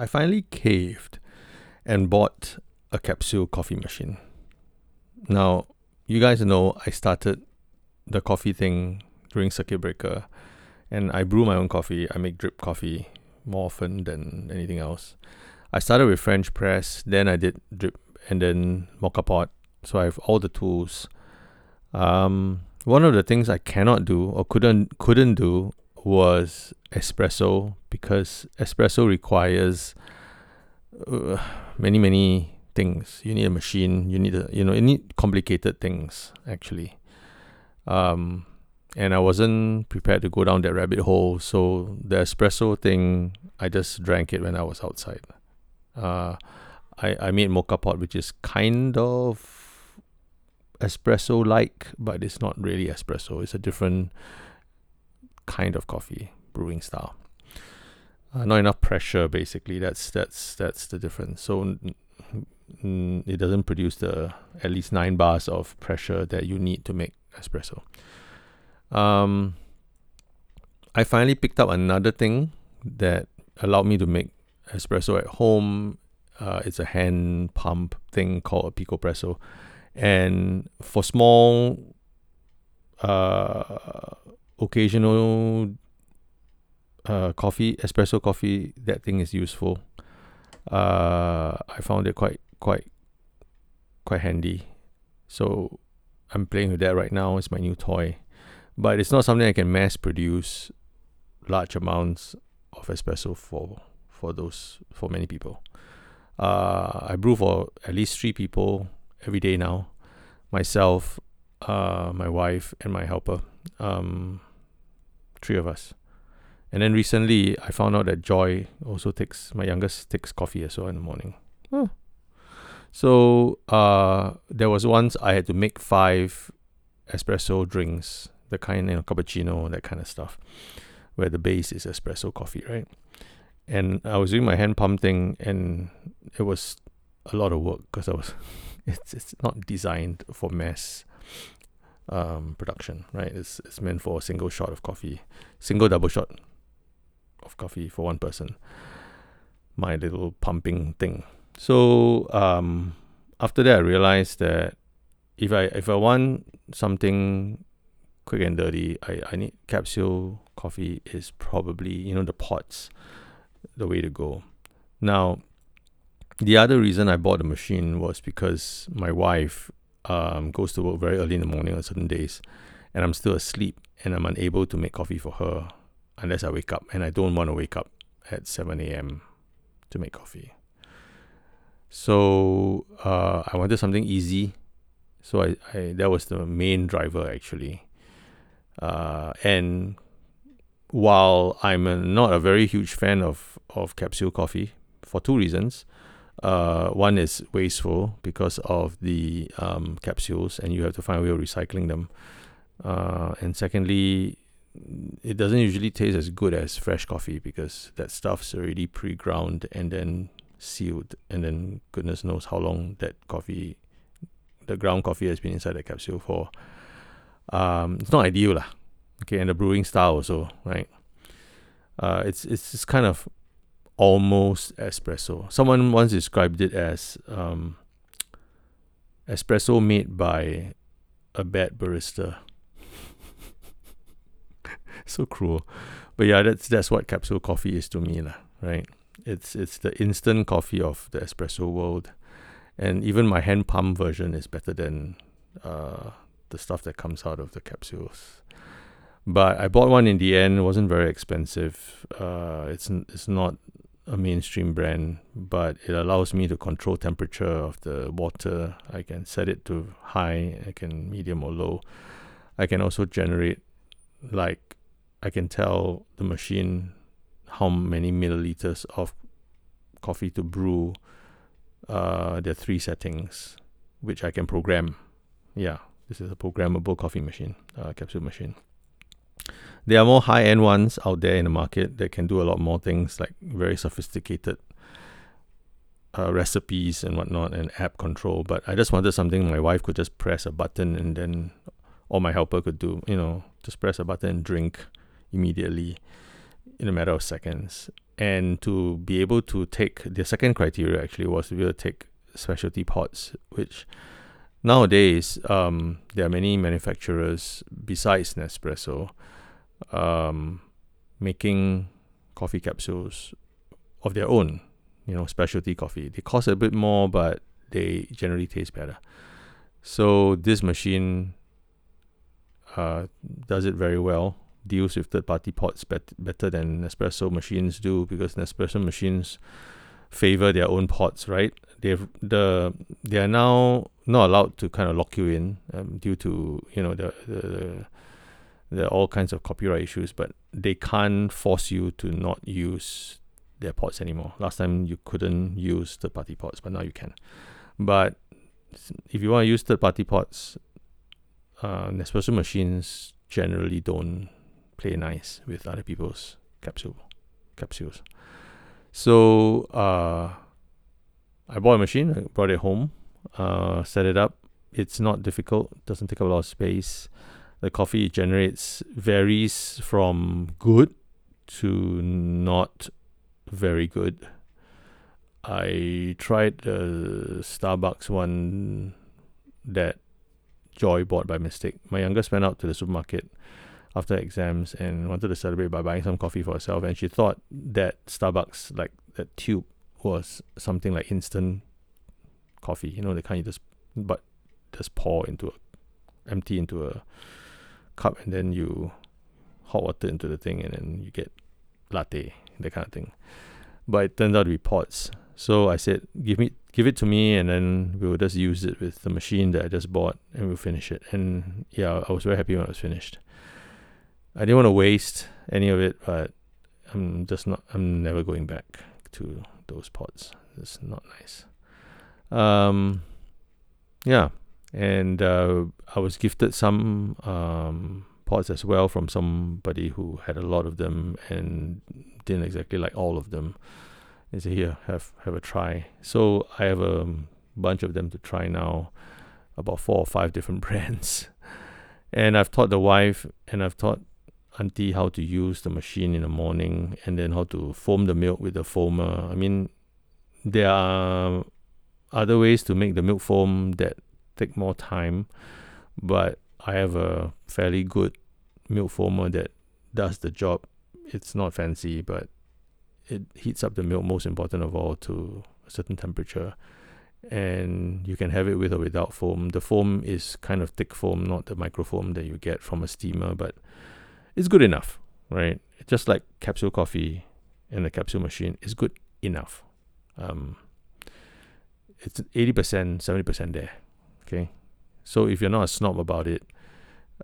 I finally caved and bought a capsule coffee machine. Now, you guys know I started the coffee thing during circuit breaker and I brew my own coffee. I make drip coffee more often than anything else. I started with French press, then I did drip and then moka pot. So I have all the tools. Um, one of the things I cannot do or couldn't couldn't do was espresso because espresso requires uh, many many things. You need a machine. You need a you know you need complicated things actually. Um, and I wasn't prepared to go down that rabbit hole. So the espresso thing, I just drank it when I was outside. Uh, I I made moka pot, which is kind of espresso like, but it's not really espresso. It's a different kind of coffee brewing style. Uh, not enough pressure, basically. That's that's that's the difference. So mm, it doesn't produce the at least nine bars of pressure that you need to make espresso. Um, I finally picked up another thing that allowed me to make espresso at home. Uh, it's a hand pump thing called a Picopresso, and for small, uh, occasional uh, coffee, espresso coffee, that thing is useful. Uh, I found it quite quite quite handy. So I'm playing with that right now. It's my new toy, but it's not something I can mass produce large amounts of espresso for for those for many people. Uh, I brew for at least three people every day now. Myself, uh, my wife, and my helper. Um, three of us. And then recently, I found out that Joy also takes my youngest takes coffee as well in the morning. Huh. So uh, there was once I had to make five espresso drinks, the kind you know cappuccino, that kind of stuff, where the base is espresso coffee, right? And I was doing my hand pump thing, and it was a lot of work because I was it's it's not designed for mass um, production, right? It's it's meant for a single shot of coffee, single double shot of coffee for one person. My little pumping thing. So um, after that, I realized that if I if I want something quick and dirty, I, I need capsule coffee is probably you know the pots, the way to go. Now, the other reason I bought the machine was because my wife um, goes to work very early in the morning on certain days, and I'm still asleep and I'm unable to make coffee for her unless I wake up, and I don't want to wake up at 7 a.m. to make coffee. So uh, I wanted something easy. So I, I that was the main driver actually. Uh, and while I'm a, not a very huge fan of, of capsule coffee for two reasons. Uh, one is wasteful because of the um, capsules, and you have to find a way of recycling them. Uh, and secondly, it doesn't usually taste as good as fresh coffee because that stuff's already pre-ground and then sealed, and then goodness knows how long that coffee, the ground coffee, has been inside the capsule for. Um, it's not ideal, lah. Okay, and the brewing style also, right? Uh, it's it's just kind of almost espresso. Someone once described it as um, espresso made by a bad barista. so cruel, but yeah, that's that's what capsule coffee is to me, lah. Right? It's it's the instant coffee of the espresso world, and even my hand pump version is better than uh, the stuff that comes out of the capsules. But I bought one in the end. It wasn't very expensive. Uh, it's it's not a mainstream brand, but it allows me to control temperature of the water. I can set it to high, I can medium or low. I can also generate like I can tell the machine how many milliliters of coffee to brew. Uh, there are three settings which I can program. Yeah, this is a programmable coffee machine, uh, capsule machine. There are more high end ones out there in the market that can do a lot more things like very sophisticated uh, recipes and whatnot and app control. But I just wanted something my wife could just press a button and then, or my helper could do, you know, just press a button and drink immediately. in a matter of seconds. And to be able to take the second criteria actually was to be able to take specialty pots, which nowadays um, there are many manufacturers besides Nespresso um, making coffee capsules of their own, you know, specialty coffee. They cost a bit more, but they generally taste better. So this machine uh, does it very well. Deals with third-party pots bet- better than Nespresso machines do because Nespresso machines favor their own pots, right? They've the they are now not allowed to kind of lock you in um, due to you know the, the, the all kinds of copyright issues, but they can't force you to not use their pots anymore. Last time you couldn't use third party pots, but now you can. But if you want to use third party pots, uh, Nespresso machines generally don't play nice with other people's capsule capsules. So uh, I bought a machine, I brought it home, uh, set it up. It's not difficult, doesn't take up a lot of space. The coffee it generates varies from good to not very good. I tried the Starbucks one that Joy bought by mistake. My youngest went out to the supermarket after exams and wanted to celebrate by buying some coffee for herself, and she thought that Starbucks, like that tube, was something like instant coffee. You know, the kind you just but just pour into a empty into a cup and then you hot water into the thing and then you get latte, that kind of thing. But it turned out to be pots. So I said, give me give it to me and then we'll just use it with the machine that I just bought and we'll finish it. And yeah, I was very happy when it was finished. I didn't want to waste any of it, but I'm just not I'm never going back to those pots. It's not nice. Um yeah. And uh, I was gifted some um, pots as well from somebody who had a lot of them and didn't exactly like all of them. They said, "Here, have have a try." So I have a bunch of them to try now, about four or five different brands, and I've taught the wife and I've taught auntie how to use the machine in the morning and then how to foam the milk with the foamer. I mean, there are other ways to make the milk foam that take more time, but I have a fairly good milk foamer that does the job. It's not fancy, but it heats up the milk, most important of all, to a certain temperature. And you can have it with or without foam. The foam is kind of thick foam, not the micro foam that you get from a steamer, but it's good enough, right? Just like capsule coffee and the capsule machine is good enough. Um, it's 80%, 70% there. Okay, so if you're not a snob about it,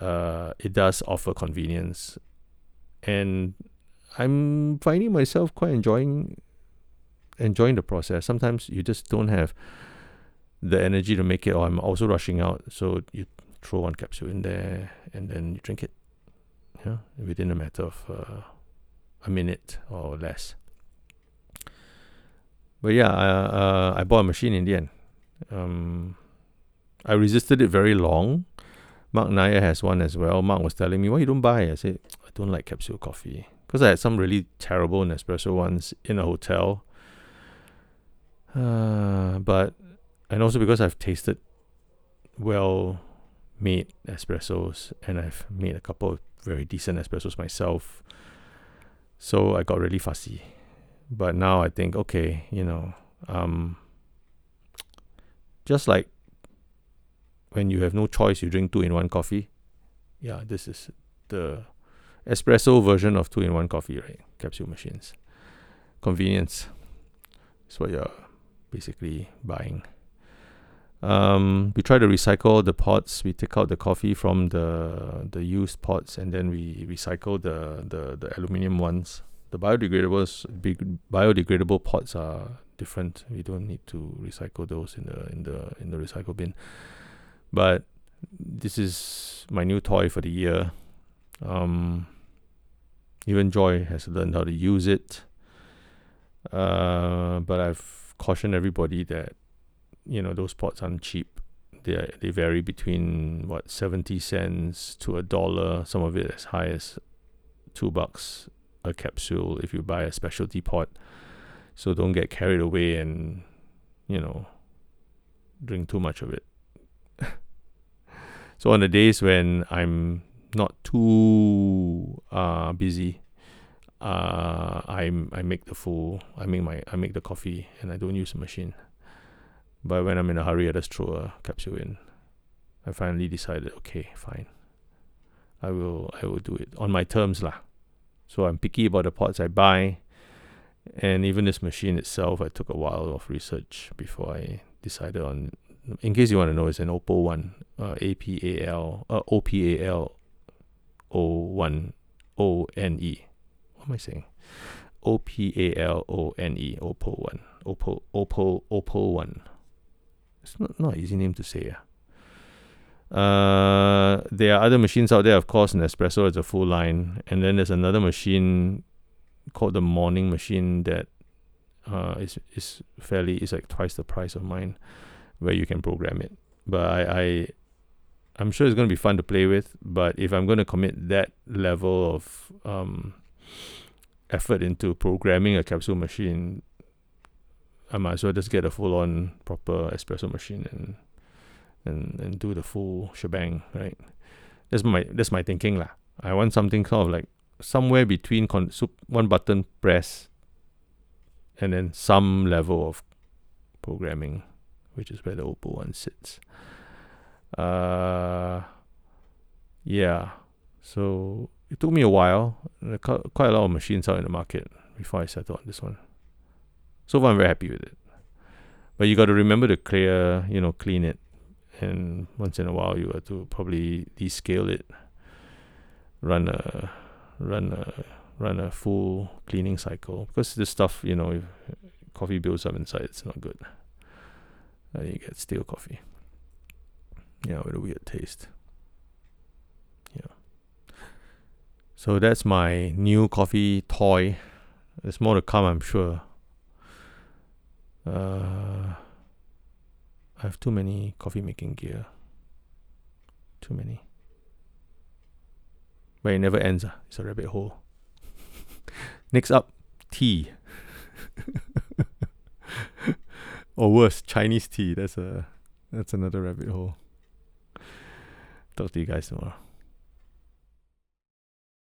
uh, it does offer convenience, and I'm finding myself quite enjoying enjoying the process. Sometimes you just don't have the energy to make it, or I'm also rushing out, so you throw one capsule in there and then you drink it. Yeah, within a matter of uh, a minute or less. But yeah, I, uh, I bought a machine in the end. Um, I resisted it very long. Mark Naya has one as well. Mark was telling me, why you don't buy? I said, I don't like capsule coffee. Because I had some really terrible Nespresso ones in a hotel. Uh, but, and also because I've tasted well made espressos and I've made a couple of very decent espressos myself. So I got really fussy. But now I think, okay, you know, um, just like when you have no choice, you drink two in one coffee. Yeah, this is the espresso version of two in one coffee, right? Capsule machines. Convenience is what you're basically buying. Um, we try to recycle the pots. We take out the coffee from the the used pots, and then we recycle the the, the aluminium ones. The biodegradables, big biodegradable pots are different. We don't need to recycle those in the in the in the recycle bin. But this is my new toy for the year. Um, even Joy has learned how to use it. Uh, but I've cautioned everybody that you know those pots aren't cheap. They they vary between what seventy cents to a dollar. Some of it as high as two bucks a capsule if you buy a specialty pot. So don't get carried away and, you know, drink too much of it. so on the days when I'm not too uh, busy, uh, I I make the full I make my I make the coffee and I don't use a machine. But when I'm in a hurry, I just throw a capsule in. I finally decided, okay, fine. I will I will do it on my terms lah. So I'm picky about the pots I buy. And even this machine itself, I took a while of research before I decided on. In case you want to know, it's an Opal one, uh, A P A L, uh, one O N E. What am I saying? O P A L O N E, Opal one, Opal, Opal, Opal one. It's not not an easy name to say. Yeah. Uh, there are other machines out there, of course. Nespresso is a full line, and then there's another machine called the morning machine that uh, is is fairly is like twice the price of mine, where you can program it. But I, I I'm sure it's gonna be fun to play with. But if I'm gonna commit that level of um, effort into programming a capsule machine, I might as well just get a full on proper espresso machine and and and do the full shebang, right? That's my that's my thinking lah. I want something sort of like somewhere between con- one button press and then some level of programming, which is where the Opal one sits. Uh, yeah. So it took me a while. Quite a lot of machines out in the market before I settled on this one. So far, I'm very happy with it. But you got to remember to clear, you know, clean it and once in a while you have to probably descale it, run a run a run a full cleaning cycle because this stuff you know if coffee builds up inside it's not good. And you get stale coffee. Yeah, with a weird taste. Yeah. So that's my new coffee toy. There's more to come, I'm sure. Uh, I have too many coffee making gear. Too many. But it never ends. Uh. It's a rabbit hole. Next up, tea. or worse, Chinese tea. That's a that's another rabbit hole. Talk to you guys tomorrow.